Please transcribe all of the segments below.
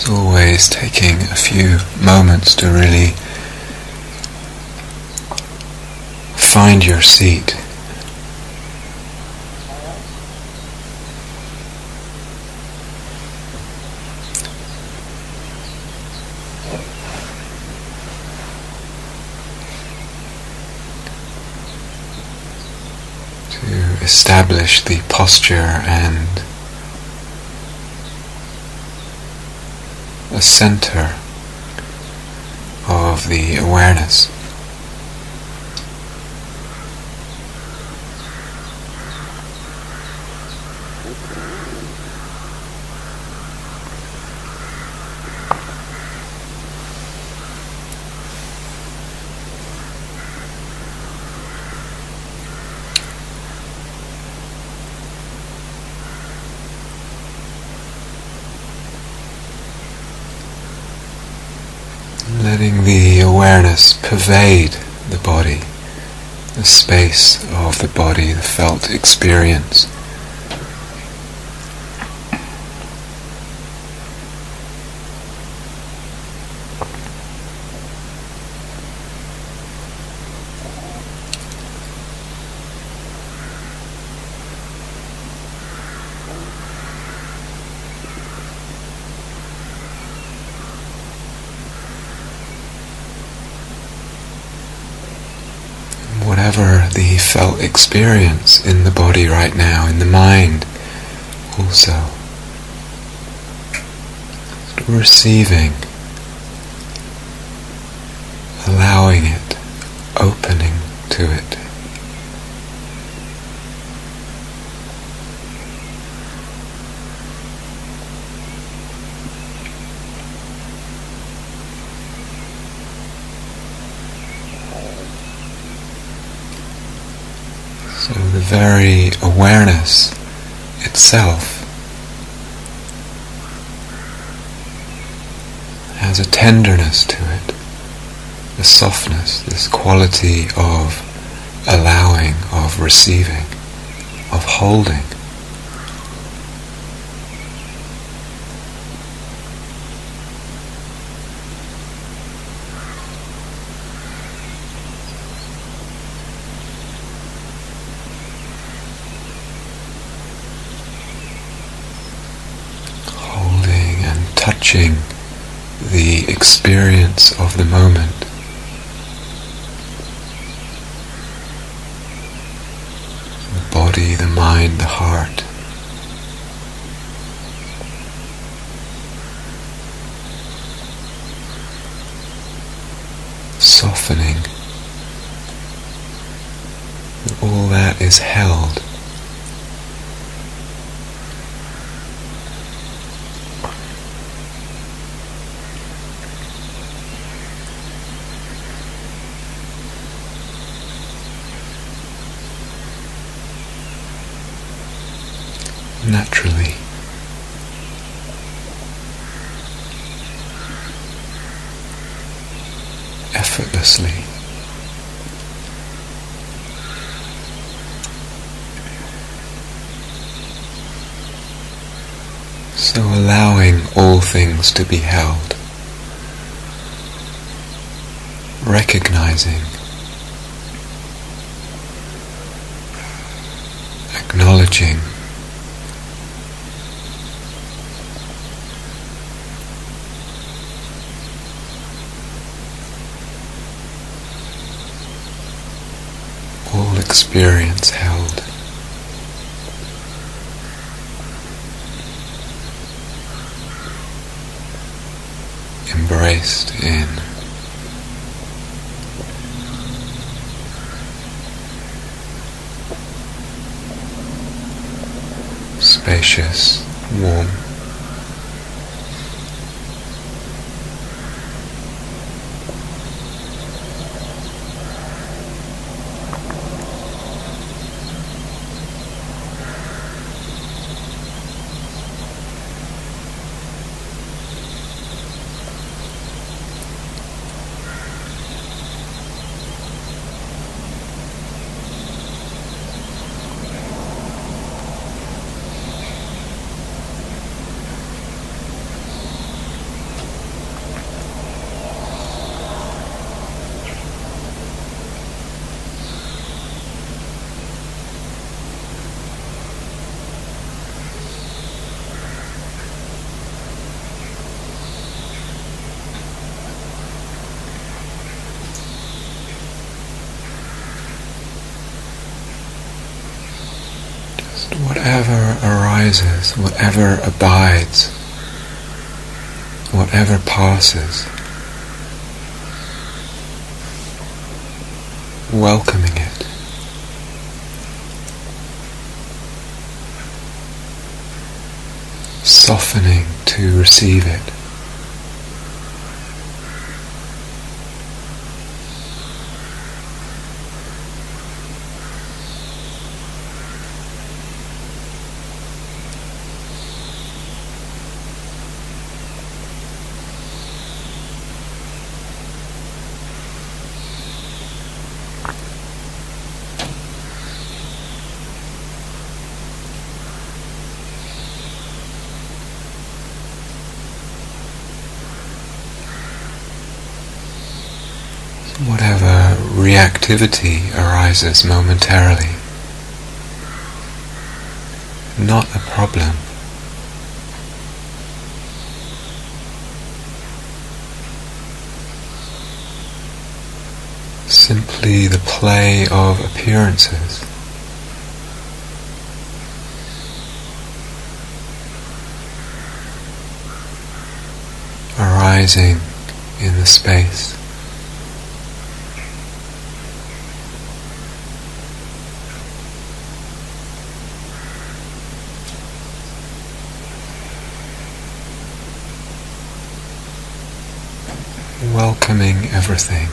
As always, taking a few moments to really find your seat. To establish the posture and a center of the awareness. letting the awareness pervade the body, the space of the body, the felt experience. whatever the felt experience in the body right now, in the mind also. Receiving, allowing it, opening to it. So the very awareness itself has a tenderness to it, a softness, this quality of allowing, of receiving, of holding. holding and touching the experience of the moment. The body, the mind, the heart. Softening. All that is held. Naturally. Effortlessly. So allowing all things to be held. Recognizing acknowledging all experience held. Embraced in spacious, warm. Arises, whatever abides, whatever passes, welcoming it. Softening to receive it. whatever reactivity arises momentarily. Not a problem. Simply the play of appearances. arising in the space. Welcoming everything.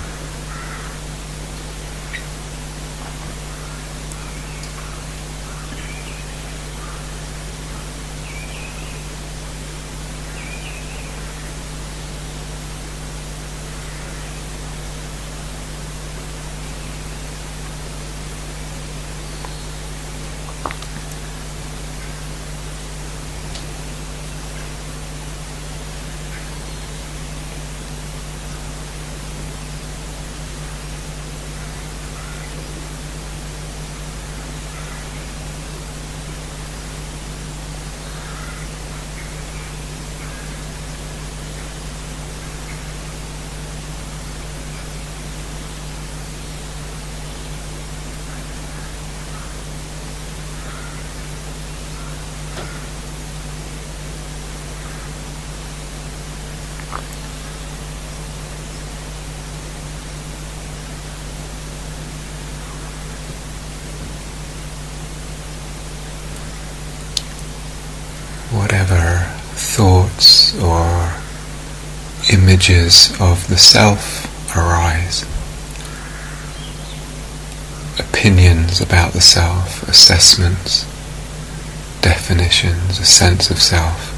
whatever thoughts or images of the self arise, opinions about the self, assessments, definitions, a sense of self.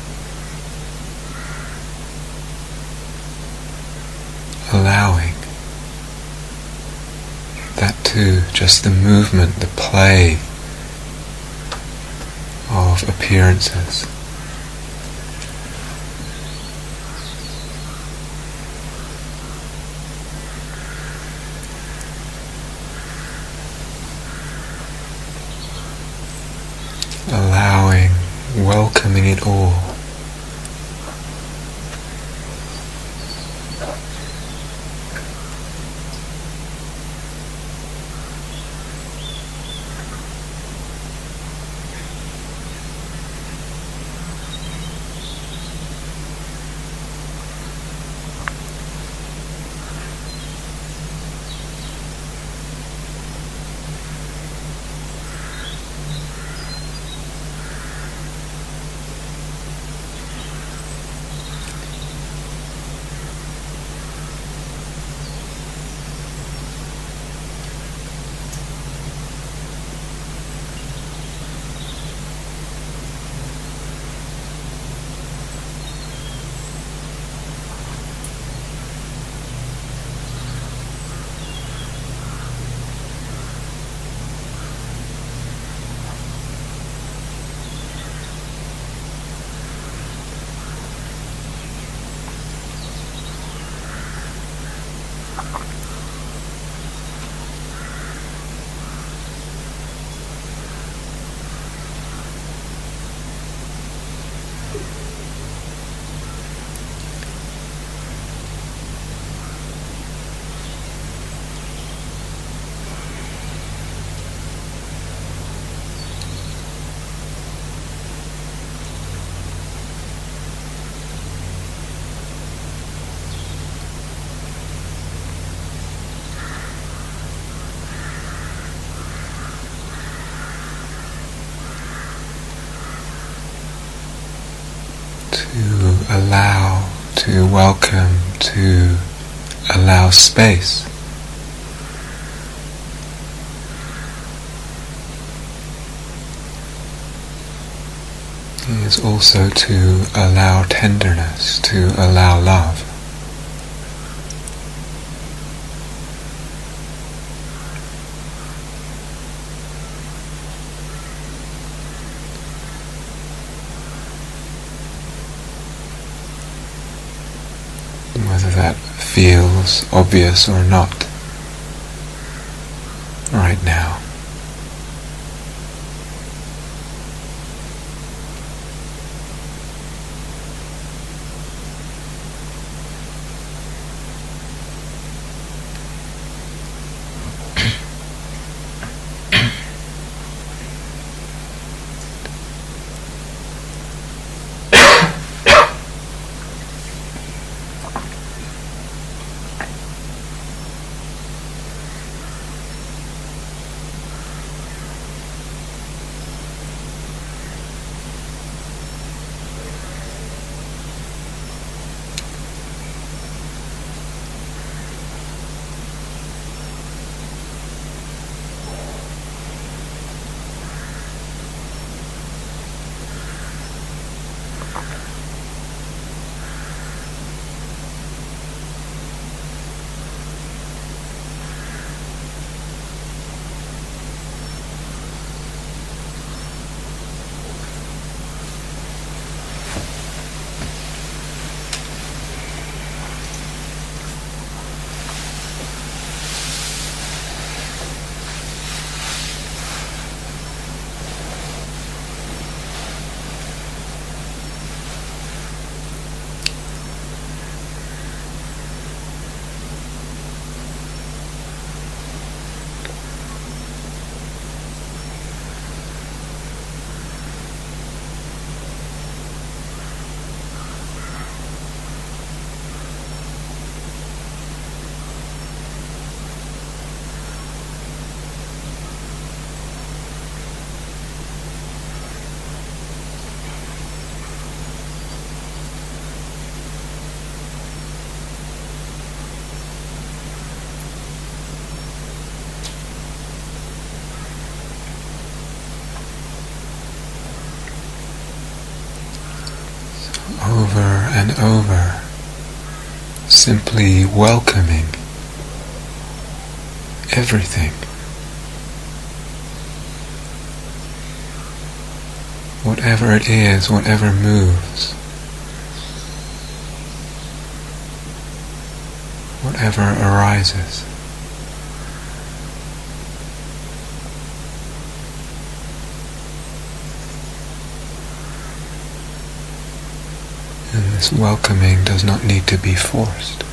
Allowing that too, just the movement, the play of appearances. allowing, welcoming it all. Welcome, to allow space. Is also to allow tenderness, to allow love. whether that obvious or not and over, simply welcoming everything. Whatever it is, whatever moves, whatever arises. And this welcoming does not need to be forced.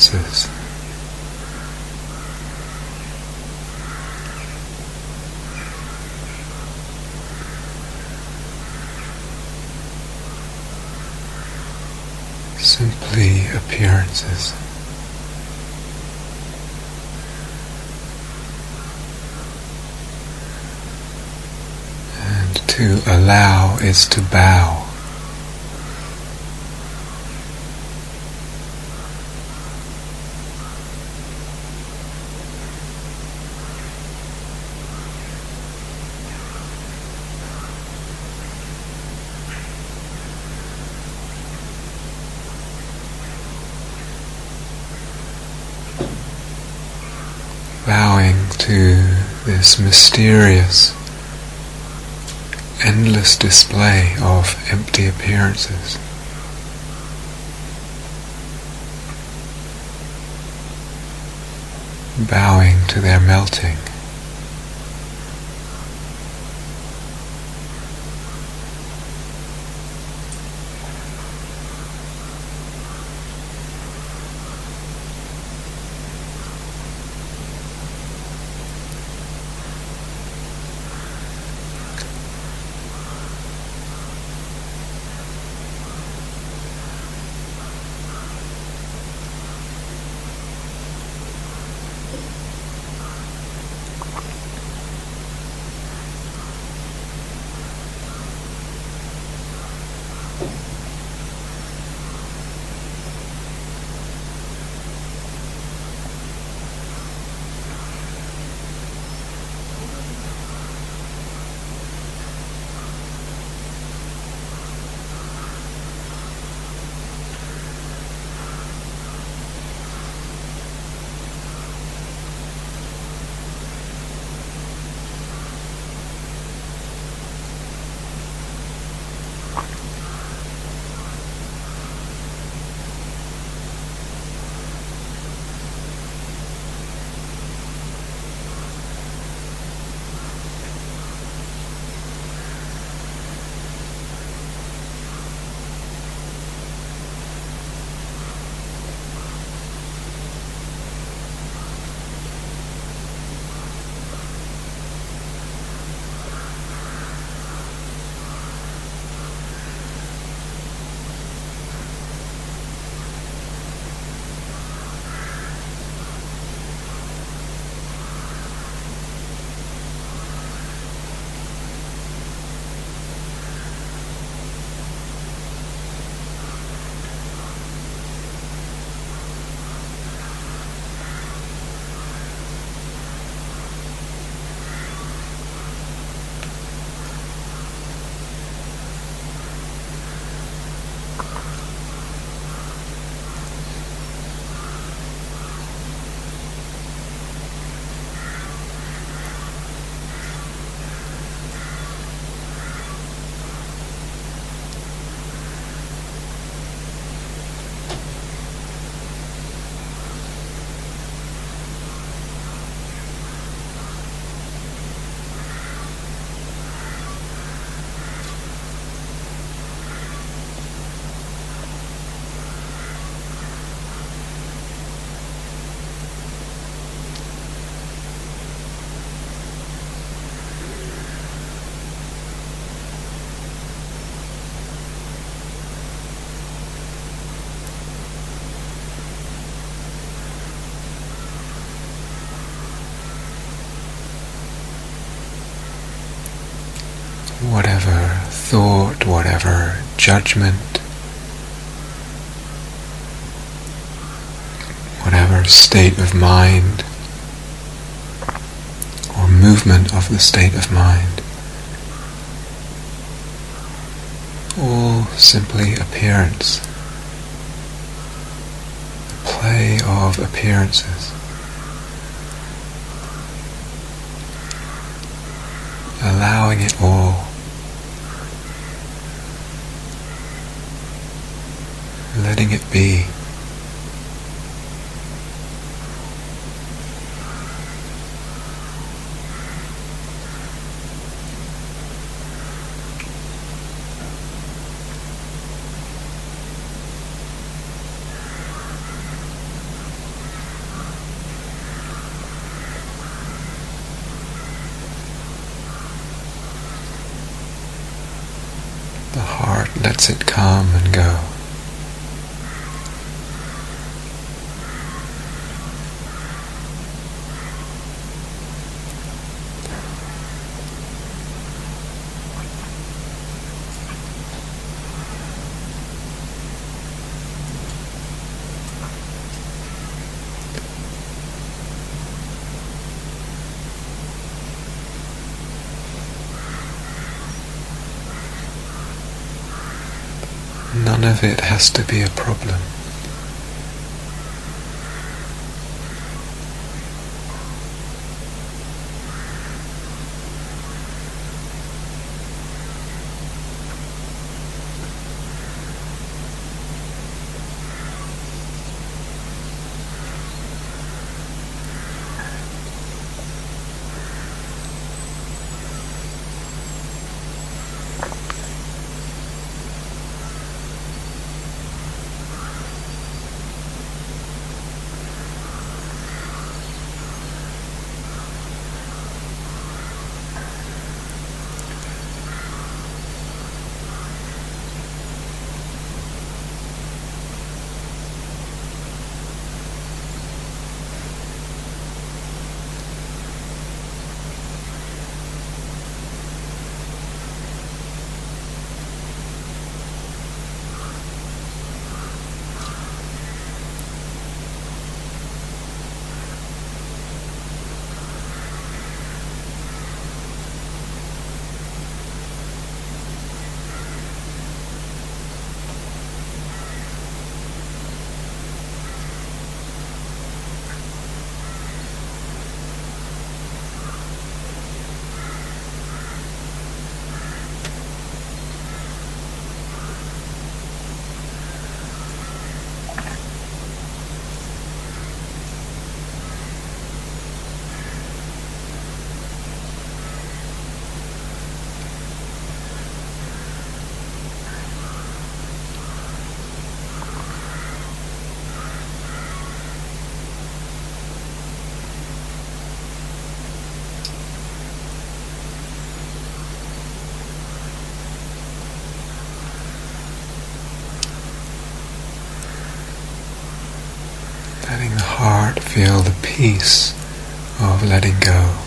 senses. Simply appearances. And to allow is to bow. Mysterious, endless display of empty appearances. Bowing to their melting. Judgment, whatever state of mind or movement of the state of mind, all simply appearance, the play of appearances. allowing it all letting it be. The heart lets it come and go. None of it has to be a problem. Peace of letting go.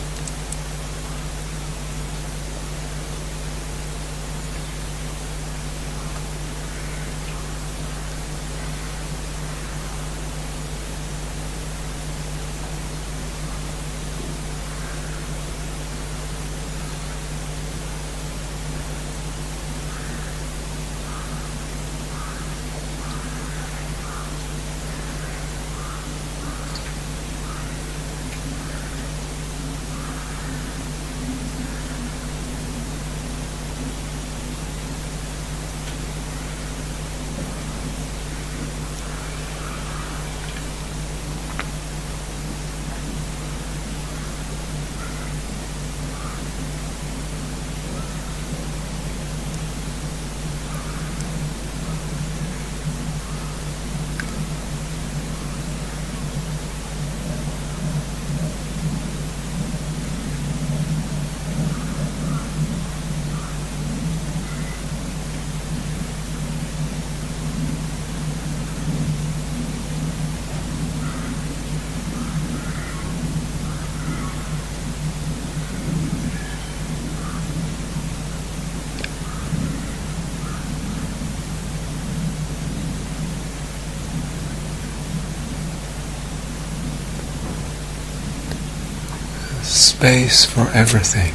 Space for everything.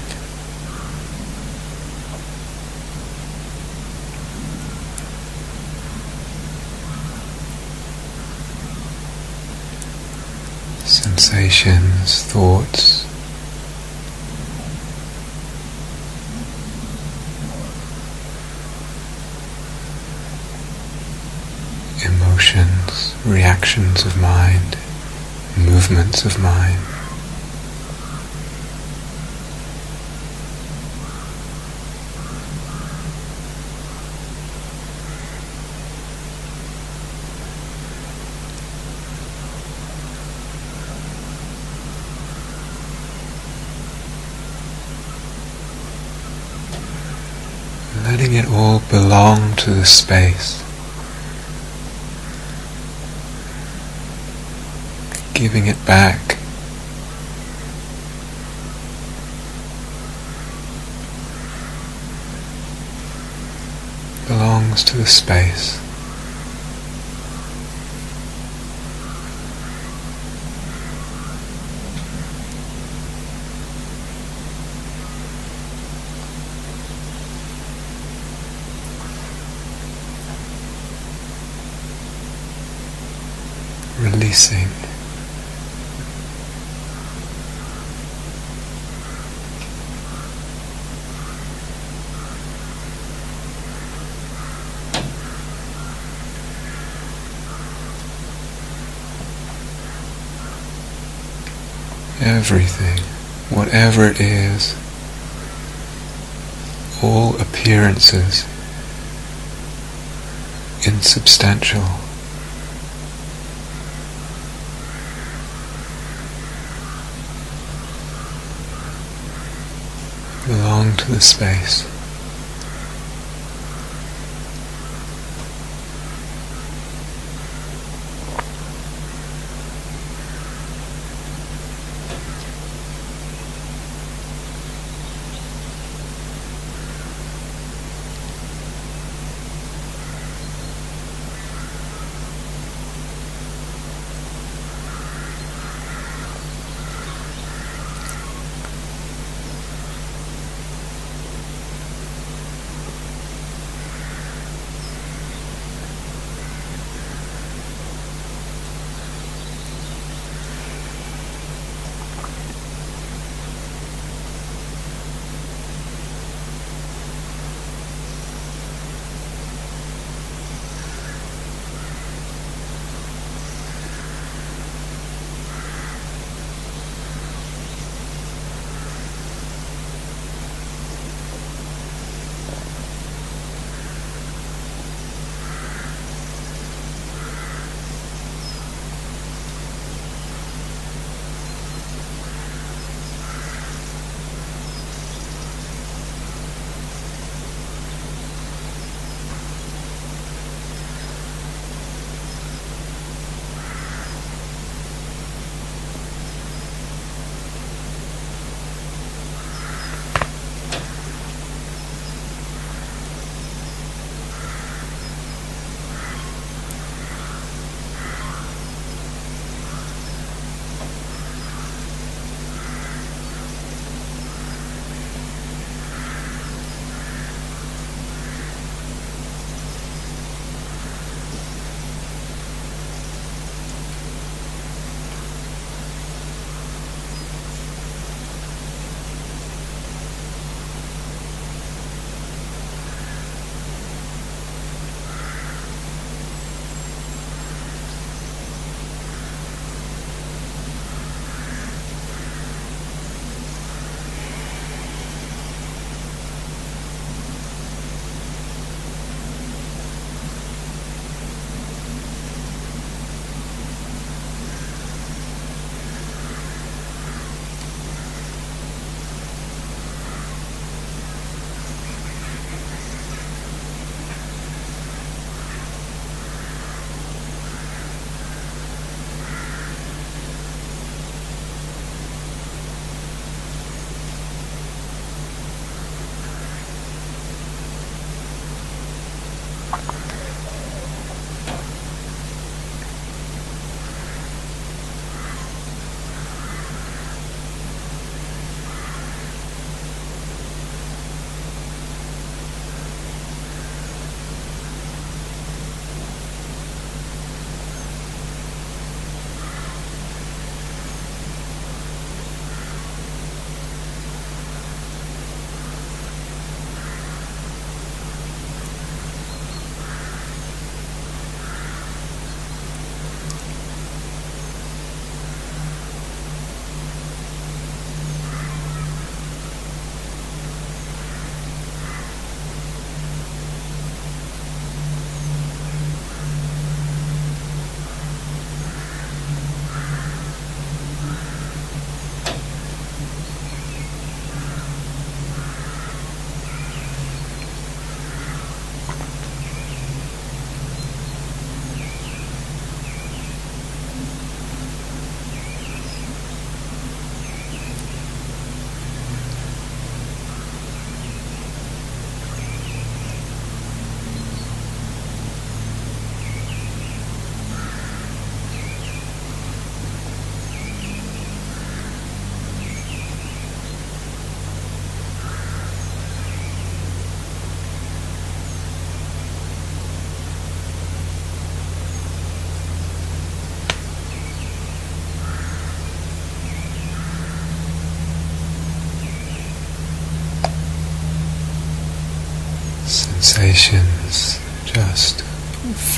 Sensations, thoughts, emotions, reactions of mind, movements of mind. letting it all belong to the space. Giving it back. Belongs to the space. Releasing. Everything, whatever it is, all appearances insubstantial. Belong to the space.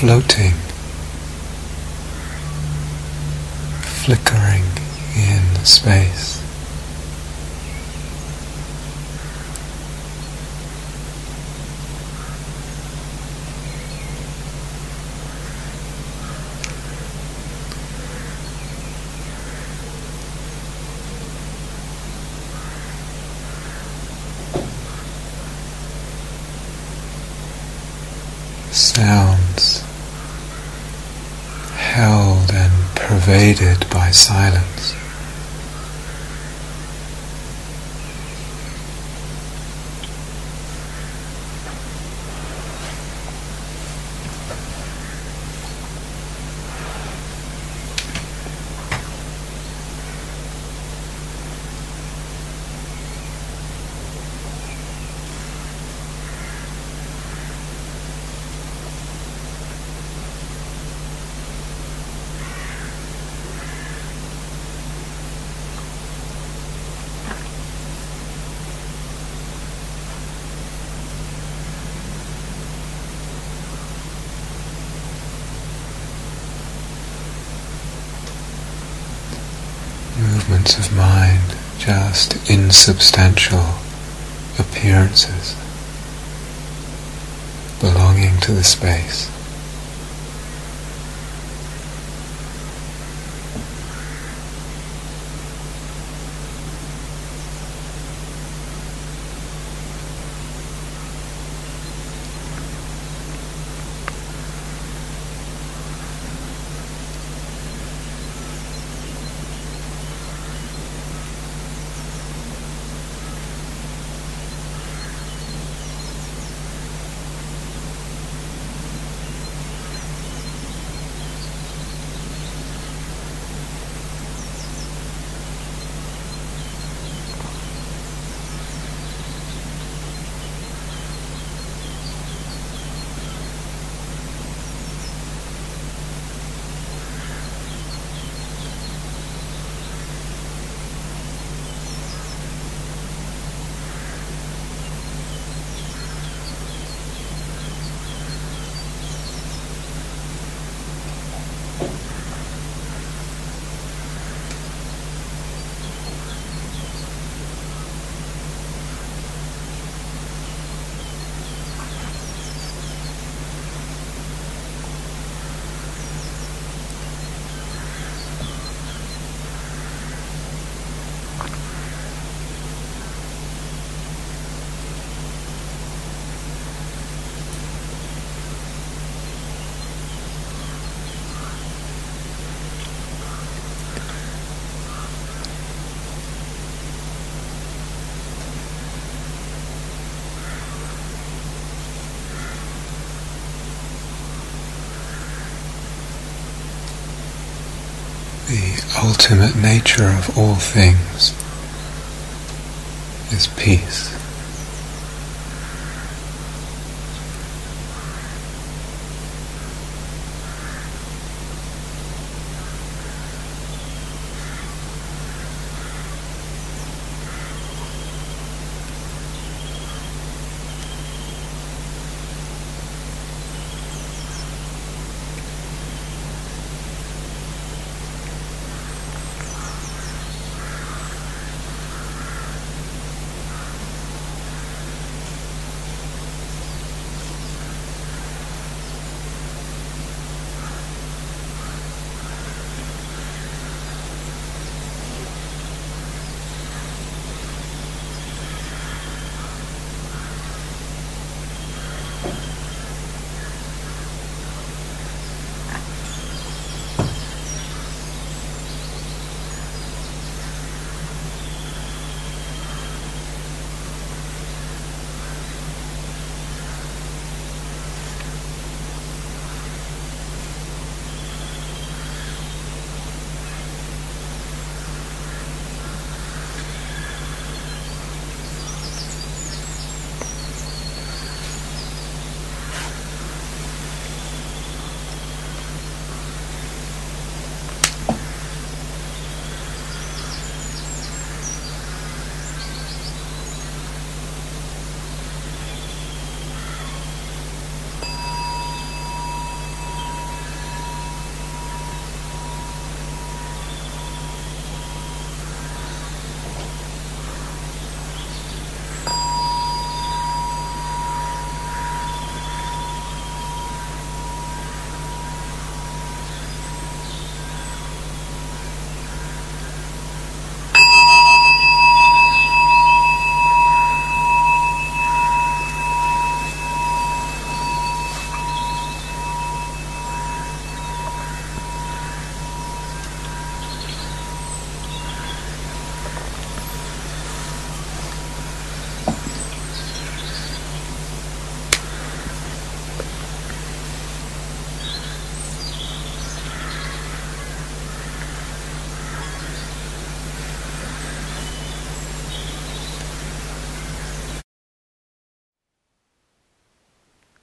Floating, flickering in space. sounds held and pervaded by silence. movements of mind, just insubstantial appearances belonging to the space. the ultimate nature of all things is peace.